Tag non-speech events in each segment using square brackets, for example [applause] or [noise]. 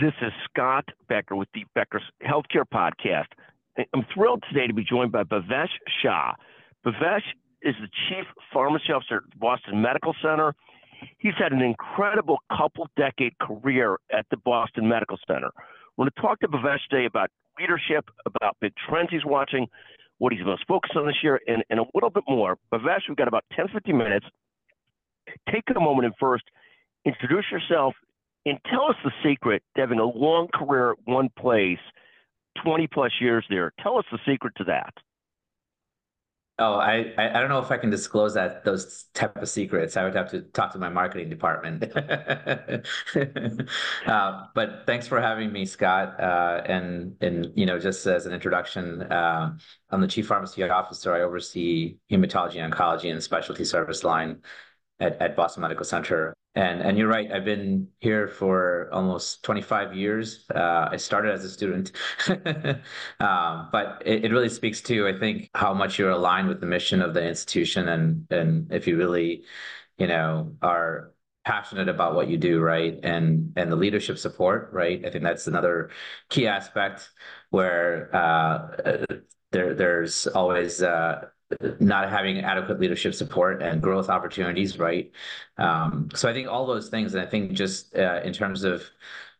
This is Scott Becker with the Becker's Healthcare Podcast. I'm thrilled today to be joined by Bhavesh Shah. Bhavesh is the Chief Pharmacy Officer at Boston Medical Center. He's had an incredible couple decade career at the Boston Medical Center. We're going to talk to Bhavesh today about leadership, about big trends he's watching, what he's most focused on this year, and, and a little bit more. Bhavesh, we've got about 10, 15 minutes. Take a moment and first introduce yourself and tell us the secret to having a long career at one place, 20 plus years there. Tell us the secret to that. Oh, I, I don't know if I can disclose that those type of secrets. I would have to talk to my marketing department. [laughs] uh, but thanks for having me, Scott. Uh, and and you know, just as an introduction, uh, I'm the chief pharmacy officer. I oversee hematology, oncology, and specialty service line at, at Boston Medical Center. And and you're right. I've been here for almost 25 years. Uh, I started as a student, [laughs] um, but it, it really speaks to I think how much you're aligned with the mission of the institution, and and if you really, you know, are passionate about what you do, right, and and the leadership support, right. I think that's another key aspect where uh, there there's always. Uh, not having adequate leadership support and growth opportunities, right? Um, so I think all those things, and I think just uh, in terms of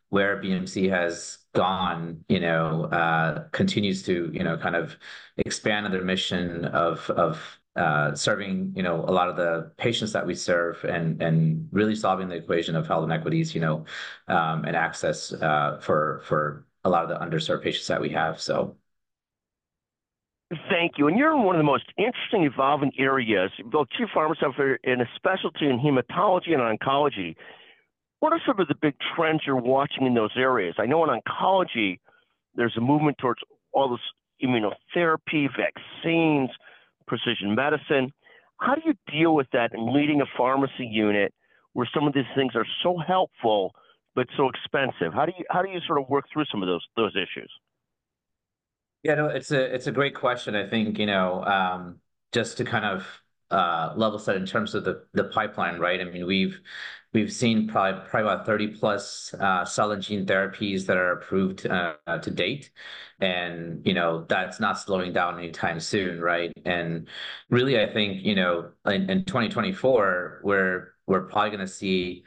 where BMC has gone, you know, uh, continues to, you know, kind of expand their mission of of uh, serving, you know, a lot of the patients that we serve and and really solving the equation of health inequities, you know, um, and access uh, for for a lot of the underserved patients that we have. So Thank you. And you're in one of the most interesting, evolving areas, both chief pharmacist in a specialty in hematology and oncology. What are some of the big trends you're watching in those areas? I know in oncology, there's a movement towards all this immunotherapy, vaccines, precision medicine. How do you deal with that in leading a pharmacy unit where some of these things are so helpful but so expensive? How do you how do you sort of work through some of those those issues? Yeah, no, it's a it's a great question. I think, you know, um, just to kind of uh, level set in terms of the the pipeline, right? I mean, we've we've seen probably probably about 30 plus uh, cell and gene therapies that are approved uh, to date, and you know that's not slowing down anytime soon, right? And really, I think you know in, in 2024 we're we're probably going to see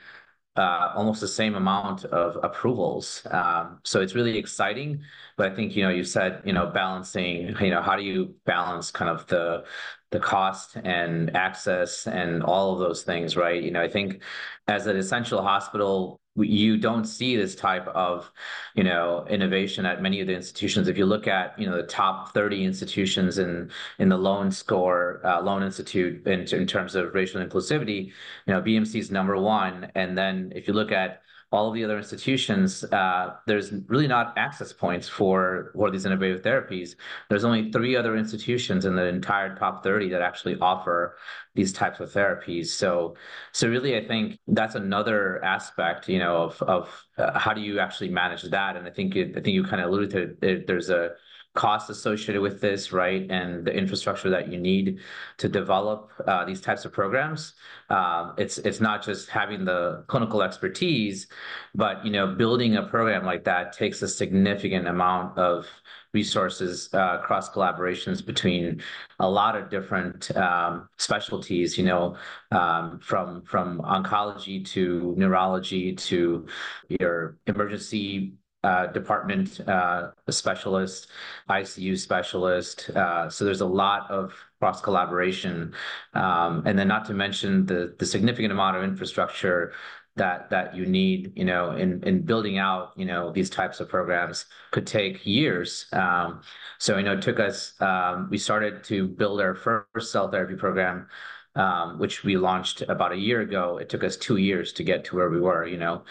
uh, almost the same amount of approvals. Um, so it's really exciting. But I think, you know, you said, you know, balancing, you know, how do you balance kind of the the cost and access and all of those things, right? You know, I think as an essential hospital, you don't see this type of you know innovation at many of the institutions. If you look at you know the top 30 institutions in in the Lown score uh, Lown institute in, in terms of racial inclusivity you know bmc is number one. And then if you look at all of the other institutions, uh, there's really not access points for for these innovative therapies. There's only three other institutions in the entire top 30 that actually offer these types of therapies. So, so really, I think that's another aspect, you know, of of uh, how do you actually manage that? And I think it, I think you kind of alluded to it, there's a costs associated with this, right, and the infrastructure that you need to develop uh, these types of programs. Um, it's it's not just having the clinical expertise, but you know, building a program like that takes a significant amount of resources uh, collaborations between a lot of different um, specialties you know um, from from oncology to neurology to your emergency uh, department uh, specialist, ICU specialist. Uh, so there's a lot of cross collaboration, um, and then not to mention the the significant amount of infrastructure that that you need, you know, in in building out, you know, these types of programs could take years. Um, so you know, it took us. Um, we started to build our first cell therapy program um, which we launched about a year ago. It took us two years to get to where we were, you know.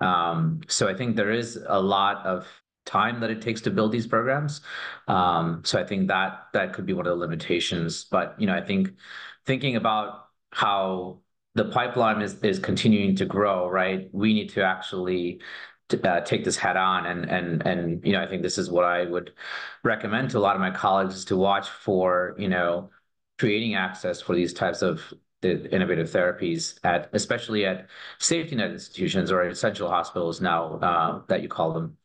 Um, so I think there is a lot of time that it takes to build these programs. Um, so I think that that could be one of the limitations. But you know, I think thinking about how the pipeline is is continuing to grow, right? We need to actually uh, take this head on and and and you know I think this is what I would recommend to a lot of my colleagues to watch for you know creating access for these types of the innovative therapies at, especially at safety net institutions or essential hospitals now uh, that you call them.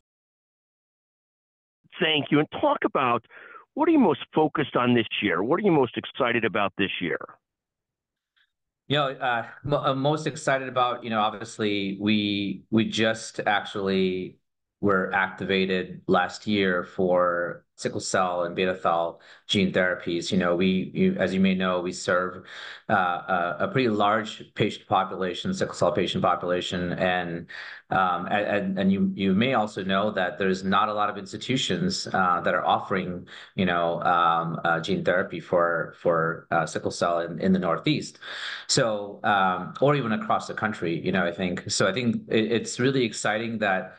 Thank you. And talk about what are you most focused on this year? What are you most excited about this year? You know, uh, I'm most excited about, you know, obviously we we just actually were activated last year for sickle cell and beta thal gene therapies. You know, we, as you may know, we serve uh, a, pretty large patient population, sickle cell patient population, and um, and, and you you may also know that there's not a lot of institutions uh, that are offering you know um, uh, gene therapy for for sickle cell in, in the Northeast, so um, or even across the country. You know, I think so. I think it, it's really exciting that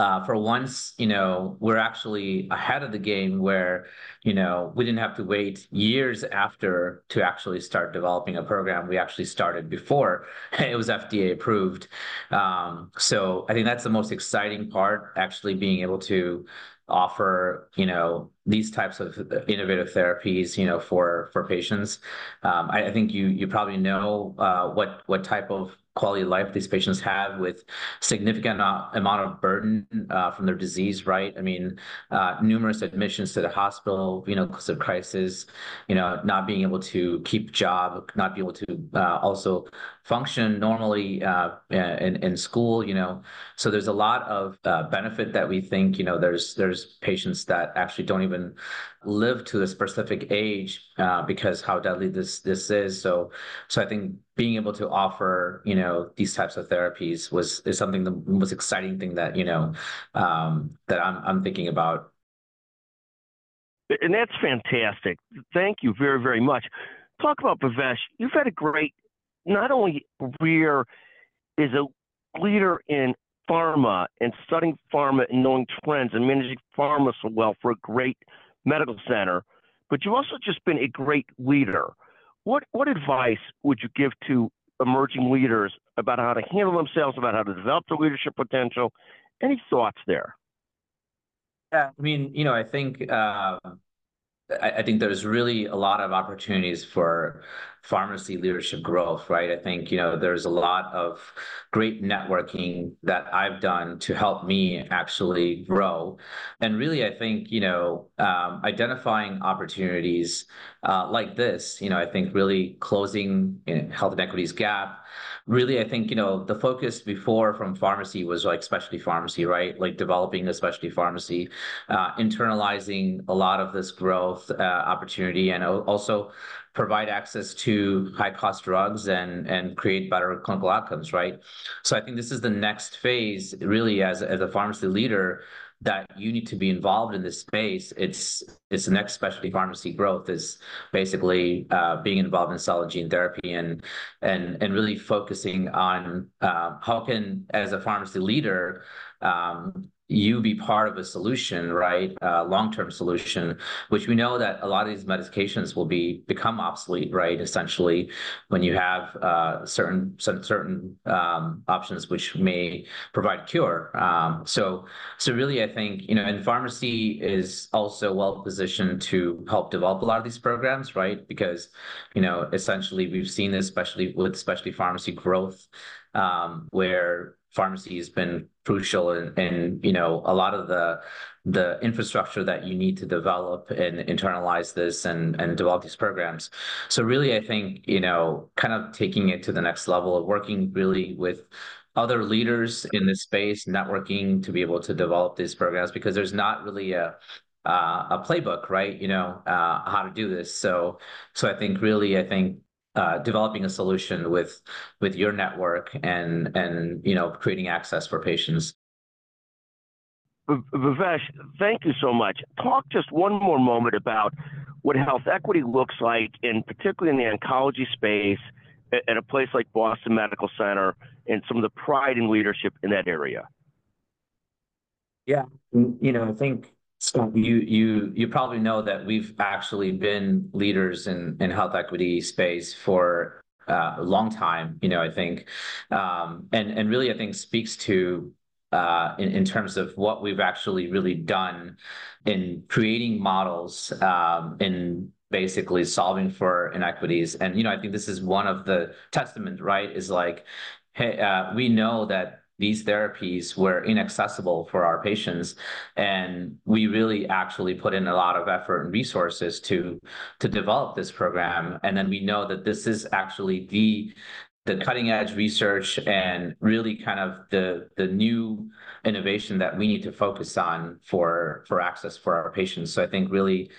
uh, for once, you know, we're actually ahead of the game where, you know, we didn't have to wait years after to actually start developing a program. We actually started before [laughs] it was FDA approved. Um, so I think that's the most exciting part, actually being able to offer, you know, these types of innovative therapies, you know, for for patients. Um, I, I, think you you probably know uh, what what type of quality of life these patients have with significant amount of burden uh, from their disease, right? I mean, uh, numerous admissions to the hospital, you know, because of crisis, you know, not being able to keep job, not be able to uh, also function normally uh, in, in school, you know. So there's a lot of uh, benefit that we think, you know, there's there's patients that actually don't even live to a specific age uh, because how deadly this this is. So so I think being able to offer you know these types of therapies was is something the most exciting thing that you know um, that I'm I'm thinking about. And that's fantastic. Thank you very very much. Talk about Bhavesh. You've had a great not only career as a leader in pharma and studying pharma and knowing trends and managing pharma so well for a great medical center, but you've also just been a great leader. What what advice would you give to emerging leaders about how to handle themselves, about how to develop their leadership potential? Any thoughts there? Yeah, I mean, you know, I think uh, I, think there's really a lot of opportunities for pharmacy leadership growth, right? I think, you know, there's a lot of great networking that I've done to help me actually grow. And really, I think, you know, um, identifying opportunities uh, like this, you know, I think really closing you know, health inequities gap, really, I think, you know, the focus before from pharmacy was like specialty pharmacy, right? Like developing a specialty pharmacy, uh, internalizing a lot of this growth uh, opportunity, and also provide access to high cost drugs and and create better clinical outcomes, right? So I think this is the next phase, really, as as a pharmacy leader that you need to be involved in this space. It's it's the next specialty pharmacy growth is basically uh, being involved in cell and gene therapy and and and really focusing on uh, how can as a pharmacy leader um, you be part of a solution, right? Uh, long-term solution, which we know that a lot of these medications will be become obsolete, right? Essentially, when you have uh, certain certain um, options which may provide cure. Um, so, so really, I think you know, and pharmacy is also well positioned to help develop a lot of these programs, right? Because you know, essentially, we've seen this, especially with specialty pharmacy growth, um, where pharmacy has been crucial in, in you know a lot of the the infrastructure that you need to develop and internalize this and and develop these programs. So really i think you know kind of taking it to the next level of working really with other leaders in this space networking to be able to develop these programs because there's not really a uh, a playbook right? You know uh, how to do this. So so i think really i think uh, developing a solution with with your network and and you know creating access for patients. Bhavesh, thank you so much. Talk just one more moment about what health equity looks like, in particularly in the oncology space, at a place like Boston Medical Center, and some of the pride and leadership in that area. Yeah, you know, I think Scott, you you you probably know that we've actually been leaders in in health equity space for uh, a long time. You know, I think, um, and and really, I think speaks to uh, in, in terms of what we've actually really done in creating models um, in basically solving for inequities. And, you know, I think this is one of the testament, right? Is like, hey, uh, we know that these therapies were inaccessible for our patients. And we really actually put in a lot of effort and resources to to develop this program. And then we know that this is actually the the cutting edge research and really kind of the the new innovation that we need to focus on for for access for our patients. So i think really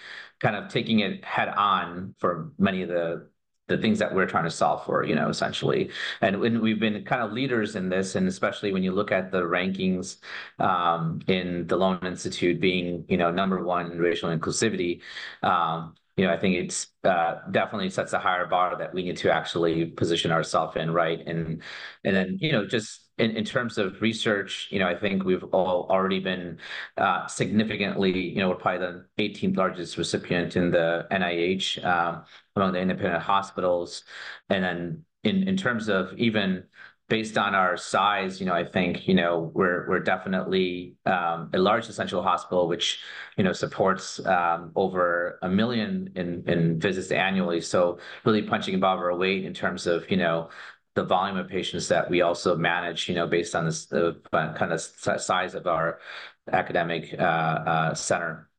kind of taking it head on for many of the the things that we're trying to solve for, you know, essentially. And when we've been kind of leaders in this, and especially when you look at the rankings um, in the Lown Institute being, you know, number one in racial inclusivity, um, you know, I think it's uh, definitely sets a higher bar that we need to actually position ourselves in, right? And and then, you know, just in, terms of research, you know, I think we've all already been uh, significantly, you know, we're probably the 18th largest recipient in the NIH um, among the independent hospitals. And then in, terms of even based on our size, you know, I think, you know, we're we're definitely um, a large essential hospital, which, you know, supports um, over a million in, in visits annually. So really punching above our weight in terms of, you know, the volume of patients that we also manage, you know, based on this, the kind of size of our academic uh, uh, center.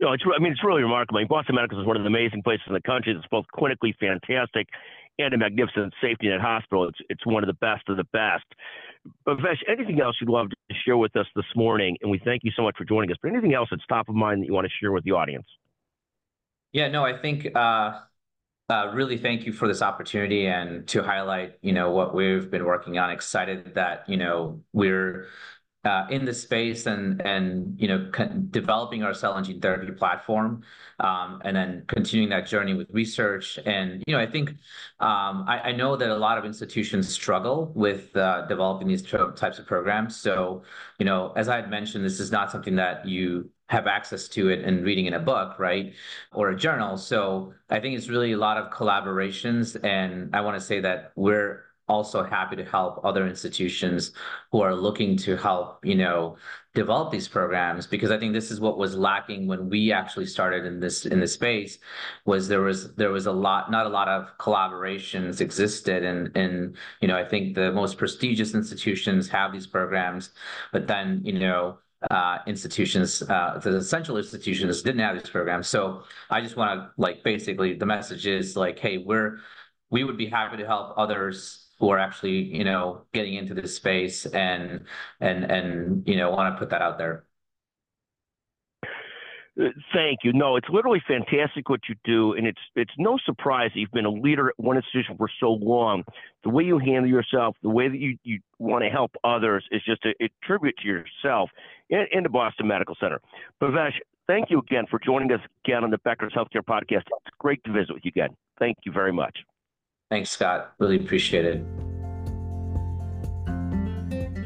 No, it's, I mean, it's really remarkable. I mean, Boston Medical is one of the amazing places in the country that's both clinically fantastic and a magnificent safety net hospital. It's, it's one of the best of the best. Bhavesh, anything else you'd love to share with us this morning? And we thank you so much for joining us. But anything else that's top of mind that you want to share with the audience? Yeah, no, I think uh, really thank you for this opportunity and to highlight, you know, what we've been working on. Excited that, you know, we're uh, in the space and and you know developing our cell and gene therapy platform, um, and then continuing that journey with research. And you know, I think um, I, I, know that a lot of institutions struggle with uh, developing these types of programs. So you know, as I had mentioned, this is not something that you have access to it and reading in a book, right? Or a journal. So I think it's really a lot of collaborations. And I want to say that we're also happy to help other institutions who are looking to help, you know, develop these programs because I think this is what was lacking when we actually started in this in this space was there was there was a lot not a lot of collaborations existed and and you know I think the most prestigious institutions have these programs but then you know uh, institutions, uh, the central institutions didn't have these programs. So I just want to like basically the message is like, hey, we're we would be happy to help others who are actually you know getting into this space and and and you know want to put that out there. Uh, thank you. No, it's literally fantastic what you do, and it's it's no surprise that you've been a leader at one institution for so long. The way you handle yourself, the way that you, you want to help others is just a, a tribute to yourself and, and the Boston Medical Center. Bhavesh, thank you again for joining us again on the Becker's Healthcare Podcast. It's great to visit with you again. Thank you very much. Thanks, Scott. Really appreciate it.